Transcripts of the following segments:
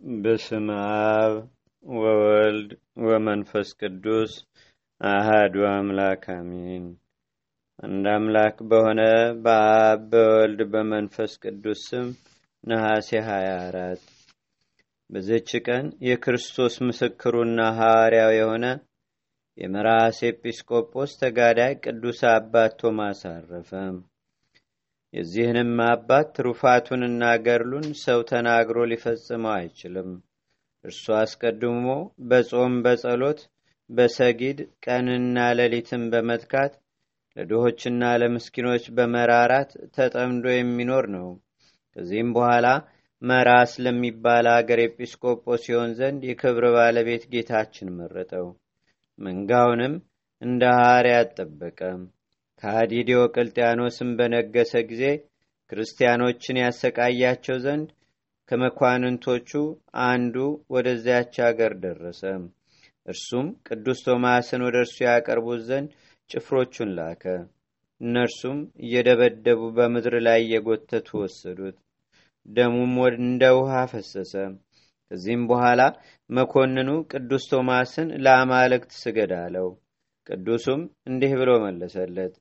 በስም አብ ወወልድ ወመንፈስ ቅዱስ አሃዱ አምላክ አሜን። አንድ አምላክ በሆነ በአብ በወልድ በመንፈስ ቅዱስ ስም ነሐሴ 24 በዘች ቀን የክርስቶስ ምስክሩና ሐዋርያው የሆነ የመራስ ኤጲስቆጶስ ተጋዳይ ቅዱስ አባት ቶማስ አረፈ። የዚህንም አባት ትሩፋቱንና ገድሉን ሰው ተናግሮ ሊፈጽመው አይችልም። እርሱ አስቀድሞ በጾም በጸሎት በሰጊድ ቀንና ሌሊትን በመትካት ለድሆችና ለምስኪኖች በመራራት ተጠምዶ የሚኖር ነው። ከዚህም በኋላ መራስ ለሚባል አገር ኤጲስቆጶስ ሲሆን ዘንድ የክብር ባለቤት ጌታችን መረጠው። መንጋውንም እንደ ሐዋርያት ጠበቀ። ከሃዲ ዲዮቅልጥያኖስም በነገሰ ጊዜ ክርስቲያኖችን ያሰቃያቸው ዘንድ ከመኳንንቶቹ አንዱ ወደዚያች አገር ደረሰ። እርሱም ቅዱስ ቶማስን ወደ እርሱ ያቀርቡት ዘንድ ጭፍሮቹን ላከ። እነርሱም እየደበደቡ በምድር ላይ እየጎተቱ ወሰዱት። ደሙም እንደ ውሃ ፈሰሰ። ከዚህም በኋላ መኮንኑ ቅዱስ ቶማስን ለአማልክት ስገድ አለው። ቅዱሱም እንዲህ ብሎ መለሰለት፣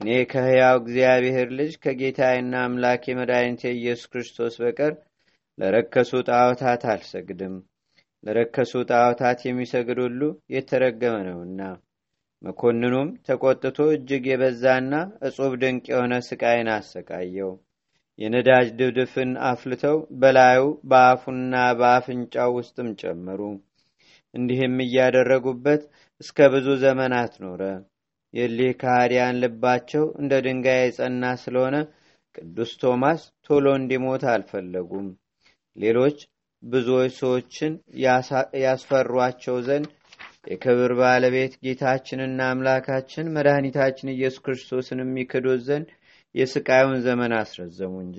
እኔ ከሕያው እግዚአብሔር ልጅ ከጌታዬና አምላኬ መድኃኒቴ ኢየሱስ ክርስቶስ በቀር ለረከሱ ጣዖታት አልሰግድም። ለረከሱ ጣዖታት የሚሰግድ ሁሉ የተረገመ ነውና። መኮንኑም ተቆጥቶ እጅግ የበዛና እጹብ ድንቅ የሆነ ስቃይን አሰቃየው። የነዳጅ ድፍድፍን አፍልተው በላዩ በአፉና በአፍንጫው ውስጥም ጨመሩ። እንዲህም እያደረጉበት እስከ ብዙ ዘመናት ኖረ። የሊህ ከሃዲያን ልባቸው እንደ ድንጋይ የጸና ስለሆነ ቅዱስ ቶማስ ቶሎ እንዲሞት አልፈለጉም። ሌሎች ብዙዎች ሰዎችን ያስፈሯቸው ዘንድ የክብር ባለቤት ጌታችንና አምላካችን መድኃኒታችን ኢየሱስ ክርስቶስን የሚክዱት ዘንድ የስቃዩን ዘመን አስረዘሙ እንጂ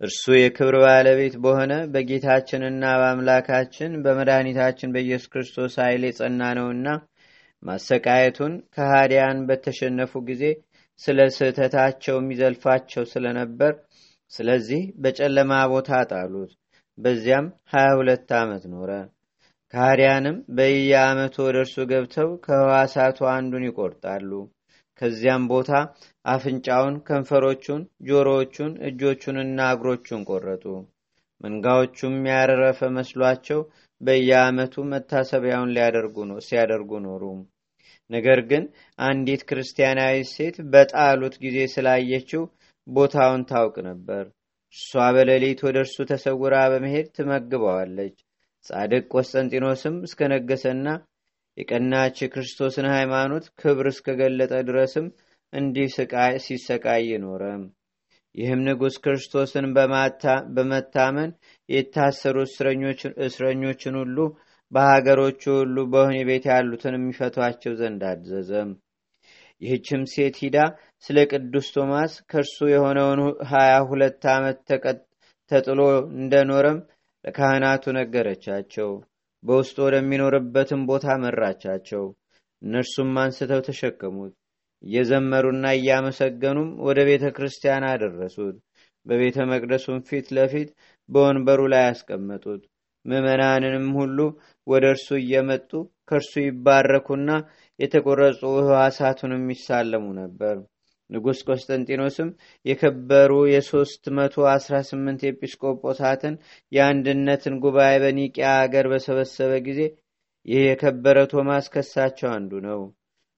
እርሱ የክብር ባለቤት በሆነ በጌታችንና በአምላካችን በመድኃኒታችን በኢየሱስ ክርስቶስ ኃይል የጸና ነውና ማሰቃየቱን ከሃዲያን በተሸነፉ ጊዜ ስለ ስህተታቸው የሚዘልፋቸው ስለነበር ስለዚህ በጨለማ ቦታ ጣሉት። በዚያም ሀያ ሁለት ዓመት ኖረ። ከሃዲያንም በየዓመቱ ወደ እርሱ ገብተው ከህዋሳቱ አንዱን ይቆርጣሉ። ከዚያም ቦታ አፍንጫውን፣ ከንፈሮቹን፣ ጆሮዎቹን፣ እጆቹንና እግሮቹን ቆረጡ። መንጋዎቹም ያረፈ መስሏቸው በየዓመቱ መታሰቢያውን ሲያደርጉ ኖሩ። ነገር ግን አንዲት ክርስቲያናዊ ሴት በጣሉት ጊዜ ስላየችው ቦታውን ታውቅ ነበር። እሷ በሌሊት ወደ እርሱ ተሰውራ በመሄድ ትመግበዋለች። ጻድቅ ቆስጠንጢኖስም እስከነገሰና የቀናች የክርስቶስን ሃይማኖት ክብር እስከገለጠ ድረስም እንዲህ ሲሰቃይ ኖረ። ይህም ንጉሥ ክርስቶስን በመታመን የታሰሩ እስረኞችን ሁሉ በሀገሮቹ ሁሉ በወህኒ ቤት ያሉትን የሚፈቷቸው ዘንድ አዘዘ። ይህችም ሴት ሂዳ ስለ ቅዱስ ቶማስ ከእርሱ የሆነውን ሀያ ሁለት ዓመት ተጥሎ እንደኖረም ለካህናቱ ነገረቻቸው። በውስጡ ወደሚኖርበትም ቦታ መራቻቸው። እነርሱም አንስተው ተሸከሙት። እየዘመሩና እያመሰገኑም ወደ ቤተ ክርስቲያን አደረሱት። በቤተ መቅደሱም ፊት ለፊት በወንበሩ ላይ ያስቀመጡት። ምዕመናንንም ሁሉ ወደ እርሱ እየመጡ ከእርሱ ይባረኩና የተቆረጹ ሕዋሳቱንም ይሳለሙ ነበር። ንጉሥ ቆስጠንጢኖስም የከበሩ የሦስት መቶ አስራ ስምንት ኤጲስቆጶሳትን የአንድነትን ጉባኤ በኒቅያ አገር በሰበሰበ ጊዜ ይህ የከበረ ቶማስ ከሳቸው አንዱ ነው።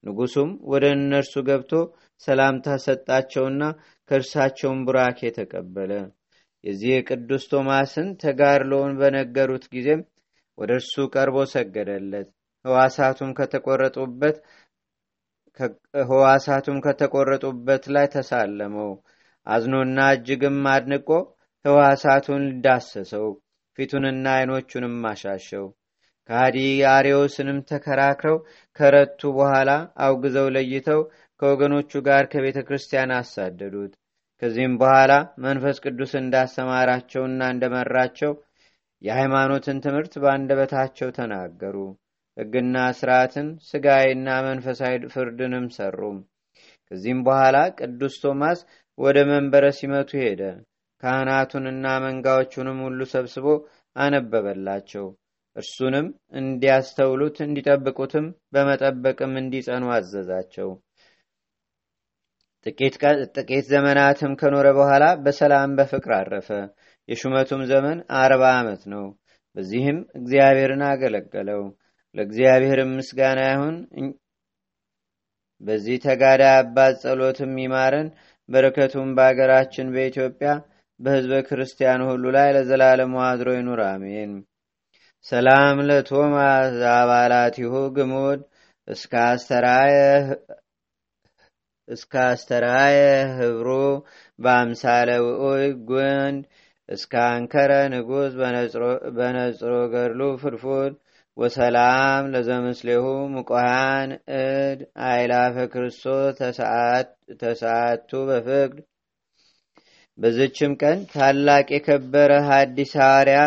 ንጉሡም ወደ እነርሱ ገብቶ ሰላምታ ሰጣቸውና ከእርሳቸውን ቡራኬ ተቀበለ። የዚህ የቅዱስ ቶማስን ተጋድሎውን በነገሩት ጊዜም ወደ እርሱ ቀርቦ ሰገደለት። ሕዋሳቱም ከተቆረጡበት ላይ ተሳለመው። አዝኖና እጅግም አድንቆ ሕዋሳቱን ዳሰሰው፣ ፊቱንና ዓይኖቹንም አሻሸው። ከሃዲ አርዮስንም ተከራክረው ከረቱ በኋላ አውግዘው ለይተው ከወገኖቹ ጋር ከቤተ ክርስቲያን አሳደዱት። ከዚህም በኋላ መንፈስ ቅዱስ እንዳስተማራቸውና እንደመራቸው የሃይማኖትን ትምህርት በአንደበታቸው ተናገሩ። ሕግና ስርዓትን ስጋዊና መንፈሳዊ ፍርድንም ሰሩ። ከዚህም በኋላ ቅዱስ ቶማስ ወደ መንበረ ሲመቱ ሄደ። ካህናቱንና መንጋዎቹንም ሁሉ ሰብስቦ አነበበላቸው። እርሱንም እንዲያስተውሉት እንዲጠብቁትም በመጠበቅም እንዲጸኑ አዘዛቸው። ጥቂት ዘመናትም ከኖረ በኋላ በሰላም በፍቅር አረፈ። የሹመቱም ዘመን አርባ ዓመት ነው። በዚህም እግዚአብሔርን አገለገለው። ለእግዚአብሔርም ምስጋና ይሁን። በዚህ ተጋዳይ አባት ጸሎትም ይማረን፣ በረከቱም በአገራችን በኢትዮጵያ በሕዝበ ክርስቲያኑ ሁሉ ላይ ለዘላለሙ አድሮ ይኑር፣ አሜን። ሰላም ለቶማስ አባላቲሁ ግሙድ እስከ አስተራየ ህብሩ በአምሳለ ውኡይ ጉንድ እስከ አንከረ ንጉሥ በነጽሮ ገድሉ ፍድፉድ ወሰላም ለዘምስሌሁ ሙቆሃን እድ አይላፈ ክርስቶስ ተሰዓቱ በፍቅድ። በዝችም ቀን ታላቅ የከበረ ሐዲስ ሐዋርያ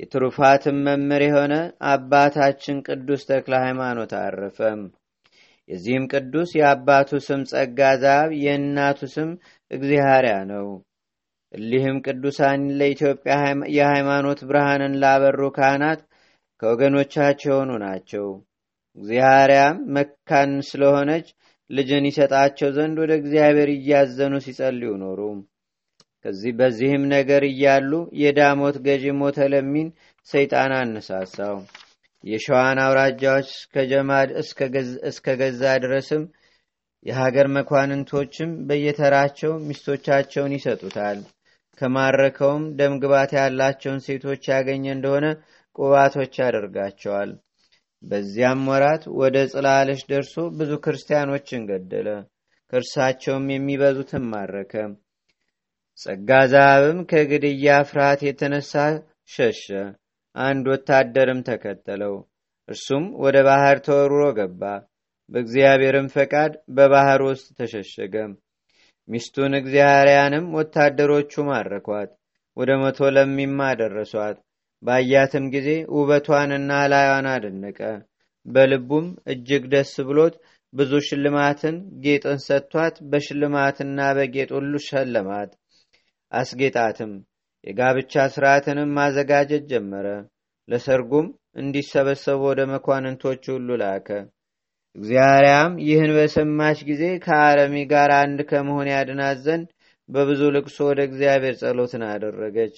የትሩፋትም መምህር የሆነ አባታችን ቅዱስ ተክለ ሃይማኖት አረፈም። የዚህም ቅዱስ የአባቱ ስም ጸጋ ዛብ የእናቱ ስም እግዚሃርያ ነው። እሊህም ቅዱሳን ለኢትዮጵያ የሃይማኖት ብርሃንን ላበሩ ካህናት ከወገኖቻቸው የሆኑ ናቸው። እግዚአርያም መካን ስለሆነች ልጅን ይሰጣቸው ዘንድ ወደ እግዚአብሔር እያዘኑ ሲጸልዩ ኖሩ። ከዚህ በዚህም ነገር እያሉ የዳሞት ገዢ ሞተ ለሚን ሰይጣን አነሳሳው። የሸዋን አውራጃዎች ከጀማድ እስከ ገዛ ድረስም የሀገር መኳንንቶችም በየተራቸው ሚስቶቻቸውን ይሰጡታል። ከማረከውም ደምግባት ያላቸውን ሴቶች ያገኘ እንደሆነ ቁባቶች ያደርጋቸዋል። በዚያም ወራት ወደ ጽላለሽ ደርሶ ብዙ ክርስቲያኖችን ገደለ። ከእርሳቸውም የሚበዙትን ማረከ። ጸጋ ዛብም ከግድያ ፍርሃት የተነሳ ሸሸ። አንድ ወታደርም ተከተለው። እርሱም ወደ ባህር ተወርሮ ገባ። በእግዚአብሔርም ፈቃድ በባህር ውስጥ ተሸሸገ። ሚስቱን እግዚአርያንም ወታደሮቹ ማረኳት። ወደ መቶ ለሚማ ደረሷት። ባያትም ጊዜ ውበቷንና ላዩን አደነቀ። በልቡም እጅግ ደስ ብሎት ብዙ ሽልማትን ጌጥን ሰጥቷት በሽልማትና በጌጥ ሁሉ ሸለማት፣ አስጌጣትም። የጋብቻ ስርዓትንም ማዘጋጀት ጀመረ። ለሰርጉም እንዲሰበሰቡ ወደ መኳንንቶች ሁሉ ላከ። እግዚአርያም ይህን በሰማች ጊዜ ከአረሚ ጋር አንድ ከመሆን ያድናት ዘንድ በብዙ ልቅሶ ወደ እግዚአብሔር ጸሎትን አደረገች።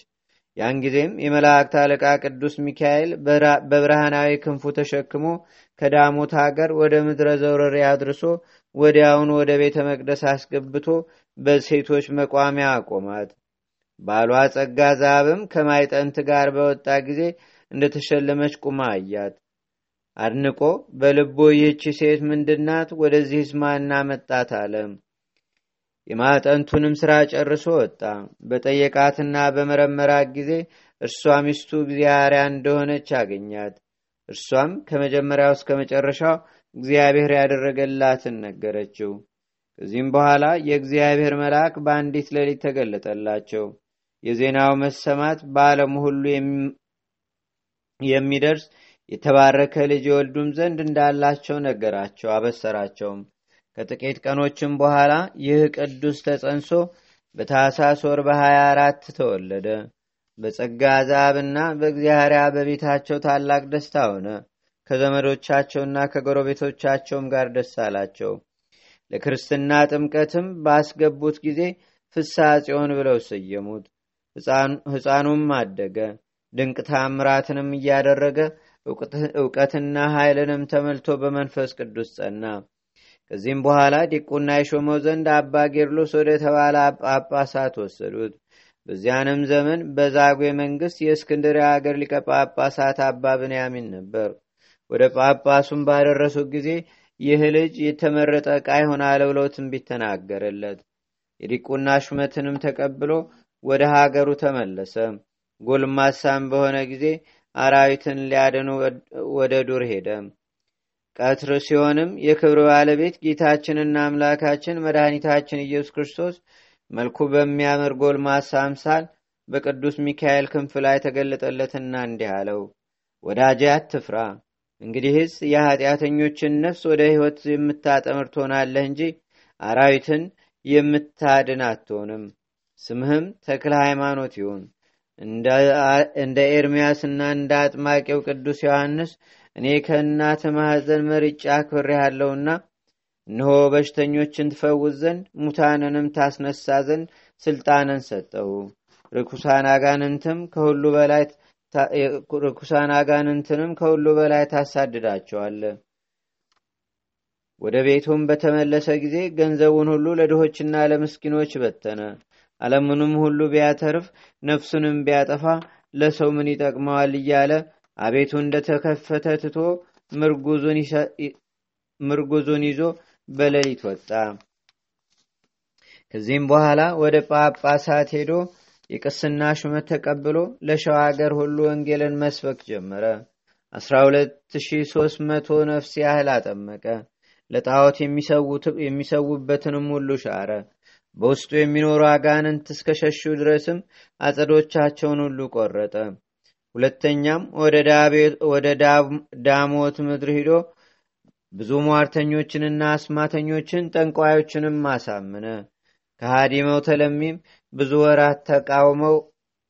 ያን ጊዜም የመላእክት አለቃ ቅዱስ ሚካኤል በብርሃናዊ ክንፉ ተሸክሞ ከዳሞት ሀገር ወደ ምድረ ዘውረሬ አድርሶ ወዲያውን ወደ ቤተ መቅደስ አስገብቶ በሴቶች መቋሚያ አቆማት። ባሏ ጸጋ ዛብም ከማይጠንት ጋር በወጣ ጊዜ እንደተሸለመች ቁማ አያት። አድንቆ በልቦ ይህች ሴት ምንድናት? ወደዚህስ ማና መጣት አለ። የማጠንቱንም ሥራ ጨርሶ ወጣ። በጠየቃትና በመረመራት ጊዜ እርሷ ሚስቱ እግዚአርያ እንደሆነች አገኛት። እርሷም ከመጀመሪያው እስከ መጨረሻው እግዚአብሔር ያደረገላትን ነገረችው። ከዚህም በኋላ የእግዚአብሔር መልአክ በአንዲት ሌሊት ተገለጠላቸው። የዜናው መሰማት በዓለሙ ሁሉ የሚደርስ የተባረከ ልጅ የወልዱም ዘንድ እንዳላቸው ነገራቸው፣ አበሰራቸውም። ከጥቂት ቀኖችም በኋላ ይህ ቅዱስ ተጸንሶ በታሳስ ወር በሀያ አራት ተወለደ። በጸጋ ዛብና በእግዚአርያ በቤታቸው ታላቅ ደስታ ሆነ። ከዘመዶቻቸውና ከጎረቤቶቻቸውም ጋር ደስ አላቸው። ለክርስትና ጥምቀትም ባስገቡት ጊዜ ፍስሐ ጽዮን ብለው ሰየሙት። ሕፃኑም አደገ። ድንቅ ታምራትንም እያደረገ እውቀትና ኃይልንም ተመልቶ በመንፈስ ቅዱስ ጸና። ከዚህም በኋላ ዲቁና የሾመው ዘንድ አባ ጌርሎስ ወደ ተባለ ጳጳሳት ወሰዱት። በዚያንም ዘመን በዛጉ መንግስት የእስክንድርያ አገር ሊቀ ጳጳሳት አባ ብንያሚን ነበር። ወደ ጳጳሱም ባደረሱት ጊዜ ይህ ልጅ የተመረጠ ዕቃ ይሆናል ብለው ትንቢት ተናገረለት። የዲቁና ሹመትንም ተቀብሎ ወደ ሀገሩ ተመለሰ። ጎልማሳም በሆነ ጊዜ አራዊትን ሊያድኑ ወደ ዱር ሄደ። ቀትር ሲሆንም የክብር ባለቤት ጌታችንና አምላካችን መድኃኒታችን ኢየሱስ ክርስቶስ መልኩ በሚያምር ጎልማሳ አምሳል በቅዱስ ሚካኤል ክንፍ ላይ ተገለጠለትና እንዲህ አለው፣ ወዳጄ አትፍራ። እንግዲህስ የኃጢአተኞችን ነፍስ ወደ ሕይወት የምታጠምር ትሆናለህ እንጂ አራዊትን የምታድን አትሆንም። ስምህም ተክለ ሃይማኖት ይሁን። እንደ ኤርምያስና እንደ አጥማቂው ቅዱስ ዮሐንስ እኔ ከእናተ ማኅፀን መርጫ አክብሬሃለሁና እነሆ በሽተኞችን ትፈውስ ዘንድ ሙታንንም ታስነሳ ዘንድ ስልጣንን ሰጠው። ርኩሳን አጋንንትም ከሁሉ በላይ ርኩሳን አጋንንትንም ከሁሉ በላይ ታሳድዳቸዋለ። ወደ ቤቱም በተመለሰ ጊዜ ገንዘቡን ሁሉ ለድሆችና ለምስኪኖች በተነ። ዓለሙንም ሁሉ ቢያተርፍ ነፍሱንም ቢያጠፋ ለሰው ምን ይጠቅመዋል እያለ አቤቱ እንደተከፈተ ትቶ ምርጉዙን ይዞ በሌሊት ወጣ። ከዚህም በኋላ ወደ ጳጳሳት ሄዶ የቅስና ሹመት ተቀብሎ ለሸዋ አገር ሁሉ ወንጌልን መስበክ ጀመረ። 12300 ነፍስ ያህል አጠመቀ። ለጣዖት የሚሰዉበትንም ሁሉ ሻረ። በውስጡ የሚኖሩ አጋንንት እስከ ሸሹ ድረስም አጸዶቻቸውን ሁሉ ቆረጠ። ሁለተኛም ወደ ዳሞት ምድር ሂዶ ብዙ ሟርተኞችንና አስማተኞችን ጠንቋዮችንም አሳመነ። ከሃዲ መውተለሚም ብዙ ወራት ተቃውመው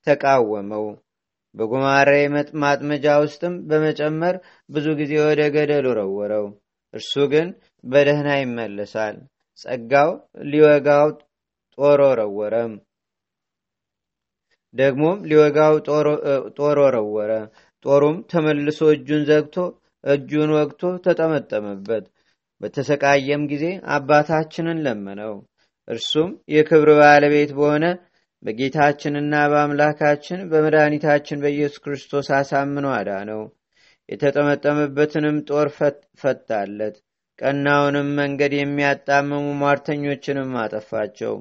ተቃወመው። በጉማሬ ማጥመጃ ውስጥም በመጨመር ብዙ ጊዜ ወደ ገደል ወረወረው። እርሱ ግን በደህና ይመለሳል። ጸጋው ሊወጋው ጦር ወረወረም። ደግሞም ሊወጋው ጦር ወረወረ። ጦሩም ተመልሶ እጁን ዘግቶ እጁን ወግቶ ተጠመጠመበት። በተሰቃየም ጊዜ አባታችንን ለመነው። እርሱም የክብር ባለቤት በሆነ በጌታችንና በአምላካችን በመድኃኒታችን በኢየሱስ ክርስቶስ አሳምኖ አዳነው። የተጠመጠመበትንም ጦር ፈታለት። ቀናውንም መንገድ የሚያጣምሙ ሟርተኞችንም አጠፋቸው።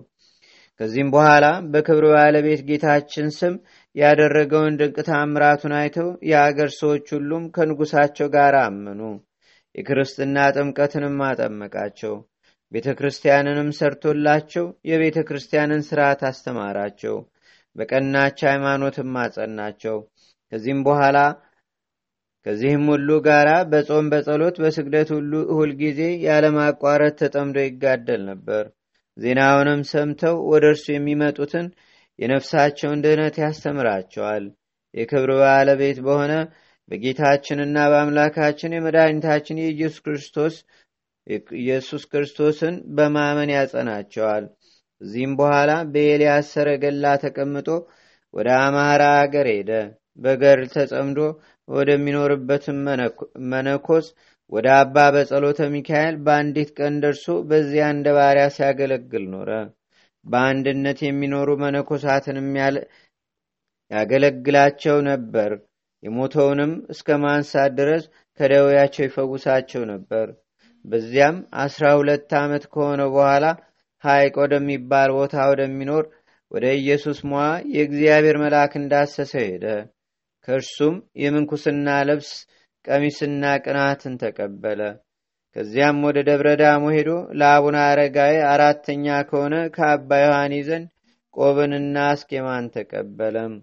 ከዚህም በኋላ በክብር ባለቤት ጌታችን ስም ያደረገውን ድንቅ ታምራቱን አይተው የአገር ሰዎች ሁሉም ከንጉሳቸው ጋር አመኑ። የክርስትና ጥምቀትንም አጠመቃቸው። ቤተ ክርስቲያንንም ሰርቶላቸው የቤተ ክርስቲያንን ሥርዓት አስተማራቸው። በቀናች ሃይማኖትም አጸናቸው። ከዚህም በኋላ ከዚህም ሁሉ ጋር በጾም በጸሎት በስግደት ሁሉ ሁልጊዜ ያለማቋረጥ ተጠምዶ ይጋደል ነበር። ዜናውንም ሰምተው ወደ እርሱ የሚመጡትን የነፍሳቸውን ድህነት ያስተምራቸዋል። የክብር ባለቤት በሆነ በጌታችንና በአምላካችን የመድኃኒታችን የኢየሱስ ክርስቶስ ኢየሱስ ክርስቶስን በማመን ያጸናቸዋል። ከዚህም በኋላ በኤልያስ ሰረገላ ተቀምጦ ወደ አማራ አገር ሄደ። በገድል ተጸምዶ ወደሚኖርበትም መነኮስ ወደ አባ በጸሎተ ሚካኤል በአንዲት ቀን ደርሶ በዚያ እንደ ባሪያ ሲያገለግል ኖረ። በአንድነት የሚኖሩ መነኮሳትንም ያገለግላቸው ነበር። የሞተውንም እስከ ማንሳት ድረስ ከደዌያቸው ይፈውሳቸው ነበር። በዚያም አስራ ሁለት ዓመት ከሆነ በኋላ ሐይቅ ወደሚባል ቦታ ወደሚኖር ወደ ኢየሱስ ሟ የእግዚአብሔር መልአክ እንዳሰሰው ሄደ። ከእርሱም የምንኩስና ልብስ ቀሚስና ቅናትን ተቀበለ። ከዚያም ወደ ደብረ ዳሞ ሄዶ ለአቡነ አረጋዊ አራተኛ ከሆነ ከአባ ዮሐኒ ዘንድ ቆብንና አስኬማን ተቀበለም።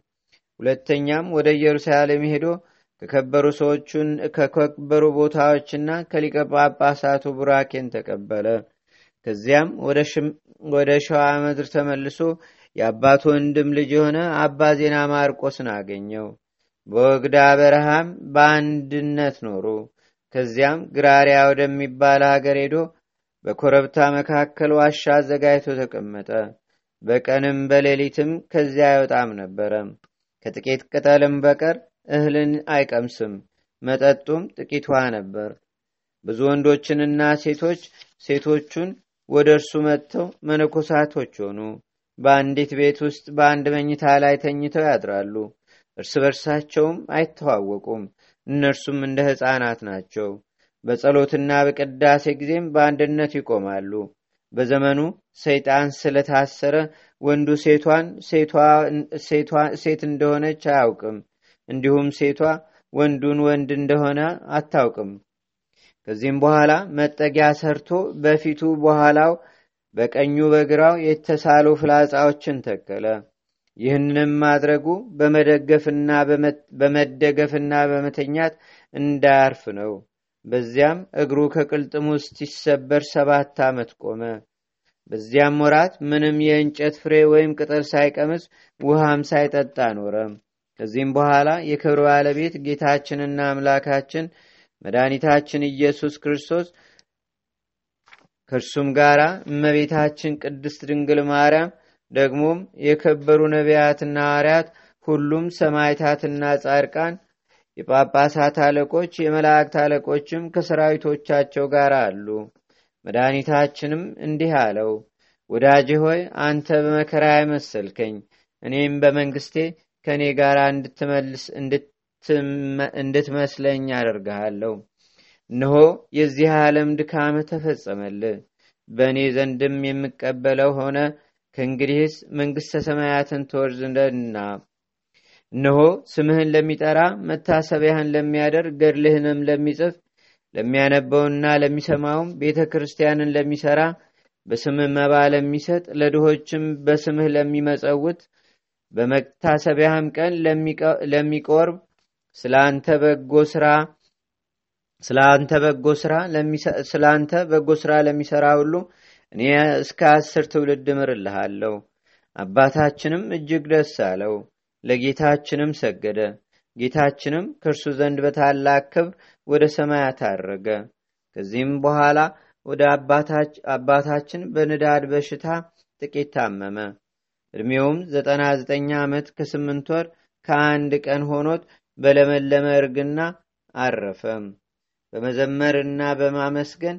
ሁለተኛም ወደ ኢየሩሳሌም ሄዶ ከከበሩ ሰዎቹን ከከበሩ ቦታዎችና ከሊቀ ጳጳሳቱ ቡራኬን ተቀበለ። ከዚያም ወደ ሸዋ ምድር ተመልሶ የአባቱ ወንድም ልጅ የሆነ አባ ዜና ማርቆስን አገኘው። በወግዳ በረሃም በአንድነት ኖሩ። ከዚያም ግራሪያ ወደሚባል ሀገር ሄዶ በኮረብታ መካከል ዋሻ አዘጋጅቶ ተቀመጠ። በቀንም በሌሊትም ከዚያ አይወጣም ነበረ። ከጥቂት ቅጠልም በቀር እህልን አይቀምስም። መጠጡም ጥቂት ውሃ ነበር። ብዙ ወንዶችንና ሴቶች ሴቶቹን ወደ እርሱ መጥተው መነኮሳቶች ሆኑ። በአንዲት ቤት ውስጥ በአንድ መኝታ ላይ ተኝተው ያድራሉ። እርስ በርሳቸውም አይተዋወቁም። እነርሱም እንደ ሕፃናት ናቸው። በጸሎትና በቅዳሴ ጊዜም በአንድነት ይቆማሉ። በዘመኑ ሰይጣን ስለታሰረ ወንዱ ሴቷን ሴት እንደሆነች አያውቅም። እንዲሁም ሴቷ ወንዱን ወንድ እንደሆነ አታውቅም። ከዚህም በኋላ መጠጊያ ሰርቶ በፊቱ በኋላው በቀኙ በግራው የተሳሉ ፍላጻዎችን ተከለ። ይህንንም ማድረጉ በመደገፍና በመደገፍና በመተኛት እንዳያርፍ ነው። በዚያም እግሩ ከቅልጥሙ ሲሰበር ሰባት ዓመት ቆመ። በዚያም ወራት ምንም የእንጨት ፍሬ ወይም ቅጠል ሳይቀምስ ውሃም ሳይጠጣ ኖረ። ከዚህም በኋላ የክብር ባለቤት ጌታችንና አምላካችን መድኃኒታችን ኢየሱስ ክርስቶስ ከእርሱም ጋር እመቤታችን ቅድስት ድንግል ማርያም ደግሞም የከበሩ ነቢያትና ሐዋርያት ሁሉም ሰማይታትና ጻድቃን የጳጳሳት አለቆች የመላእክት አለቆችም ከሰራዊቶቻቸው ጋር አሉ። መድኃኒታችንም እንዲህ አለው፣ ወዳጄ ሆይ አንተ በመከራ መሰልከኝ፣ እኔም በመንግስቴ ከእኔ ጋር እንድትመስለኝ አደርግሃለሁ። እነሆ የዚህ ዓለም ድካም ተፈጸመልህ፣ በእኔ ዘንድም የምቀበለው ሆነ። ከእንግዲህስ መንግሥተ ሰማያትን ትወርስ ዘንድና እነሆ ስምህን ለሚጠራ መታሰቢያህን ለሚያደርግ ገድልህንም ለሚጽፍ ለሚያነበውና ለሚሰማውም ቤተ ክርስቲያንን ለሚሰራ በስምህ መባ ለሚሰጥ ለድሆችም በስምህ ለሚመጸውት በመታሰቢያህም ቀን ለሚቆርብ ስለ አንተ በጎ ስራ ለሚሰራ ሁሉ እኔ እስከ አስር ትውልድ እምርልሃለሁ። አባታችንም እጅግ ደስ አለው፣ ለጌታችንም ሰገደ። ጌታችንም ከእርሱ ዘንድ በታላቅ ክብር ወደ ሰማያት አረገ። ከዚህም በኋላ ወደ አባታችን በንዳድ በሽታ ጥቂት ታመመ። ዕድሜውም ዘጠና ዘጠኝ ዓመት ከስምንት ወር ከአንድ ቀን ሆኖት በለመለመ እርግና አረፈም። በመዘመርና በማመስገን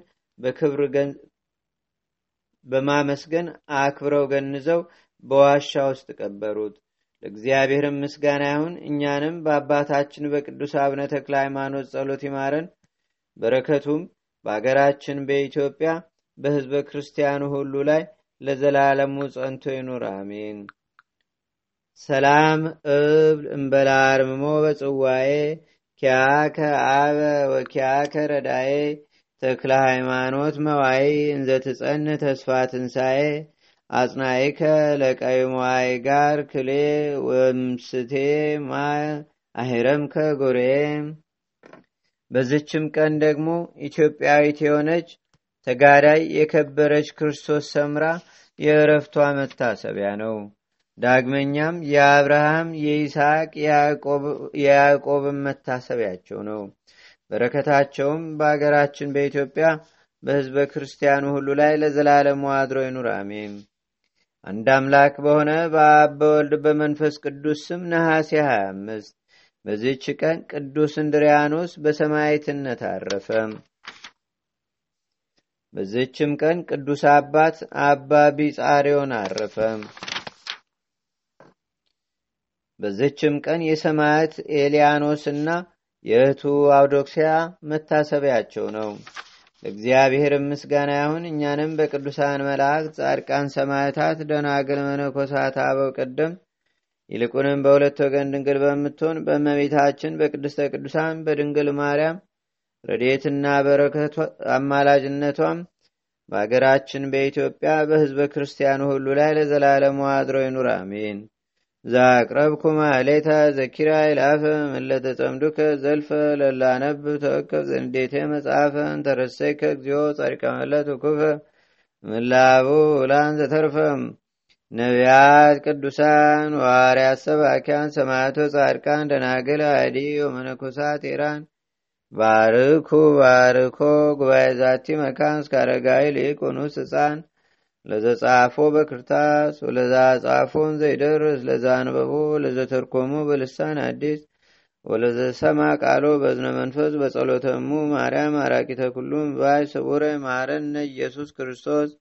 በማመስገን አክብረው ገንዘው በዋሻ ውስጥ ቀበሩት። ለእግዚአብሔርም ምስጋና ይሁን። እኛንም በአባታችን በቅዱስ አቡነ ተክለ ሃይማኖት ጸሎት ይማረን። በረከቱም በአገራችን በኢትዮጵያ በሕዝበ ክርስቲያኑ ሁሉ ላይ ለዘላለሙ ጸንቶ ይኑር፣ አሜን። ሰላም እብል እምበላ አርምሞ በጽዋዬ ኪያከ አበ ወኪያከ ረዳዬ ተክለ ሃይማኖት መዋይ እንዘ ትጸን ተስፋ ትንሣኤ አጽናይከ ለቀይ መዋይ ጋር ክሌ ወምስቴ ማ አሂረምከ ጎሬ። በዝችም ቀን ደግሞ ኢትዮጵያዊት የሆነች ተጋዳይ የከበረች ክርስቶስ ሰምራ የእረፍቷ መታሰቢያ ነው። ዳግመኛም የአብርሃም የይስሐቅ የያዕቆብን መታሰቢያቸው ነው። በረከታቸውም በአገራችን በኢትዮጵያ በሕዝበ ክርስቲያኑ ሁሉ ላይ ለዘላለሙ አድሮ ይኑር፣ አሜን። አንድ አምላክ በሆነ በአብ በወልድ በመንፈስ ቅዱስ ስም ነሐሴ 25 በዚህች ቀን ቅዱስ እንድሪያኖስ በሰማዕትነት አረፈ። በዚህችም ቀን ቅዱስ አባት አባ ቢጻሪዮን አረፈ። በዚህችም ቀን የሰማዕት ኤልያኖስና የእህቱ አውዶክሲያ መታሰቢያቸው ነው። ለእግዚአብሔር ምስጋና ይሁን። እኛንም በቅዱሳን መላእክት፣ ጻድቃን፣ ሰማዕታት፣ ደናግል፣ መነኮሳት፣ አበው ቀደም ይልቁንም በሁለት ወገን ድንግል በምትሆን በእመቤታችን በቅድስተ ቅዱሳን በድንግል ማርያም ረድኤትና በረከት አማላጅነቷም በአገራችን በኢትዮጵያ በሕዝበ ክርስቲያኑ ሁሉ ላይ ለዘላለሙ አድሮ ይኑር፣ አሜን። ዛቅረብኩ ማሌታ ዘኪራ ይላፈ መለተ ጸምዱከ ዘልፈ ለላነብ ተወከብ ዘንዴቴ መጽሐፈ እንተረሰይከ እግዚኦ ጸሪቀ መለት ውኩፈ ምላቡ ውላን ዘተርፈም ነቢያት ቅዱሳን ዋርያት ሰባኪያን ሰማዕቶ ጻድቃን ደናግል አዲ ወመነኮሳት ኢራን ባርኩ ባርኮ ጉባኤ ዛቲ መካን እስካረጋይ ሊቁኑስ ህፃን ለዘጻፎ በክርታስ ወለዛ ጻፎን ዘይደርስ ለዛ አንበቦ ለዘተርኮሙ በልሳን አዲስ ወለዘሰማ ቃሎ በዝነ መንፈስ በጸሎተሙ ማርያም አራቂተ ኩሉም ባይ ስቡረ ማረነ ኢየሱስ ክርስቶስ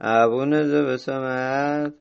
አቡነ ዘበሰማያት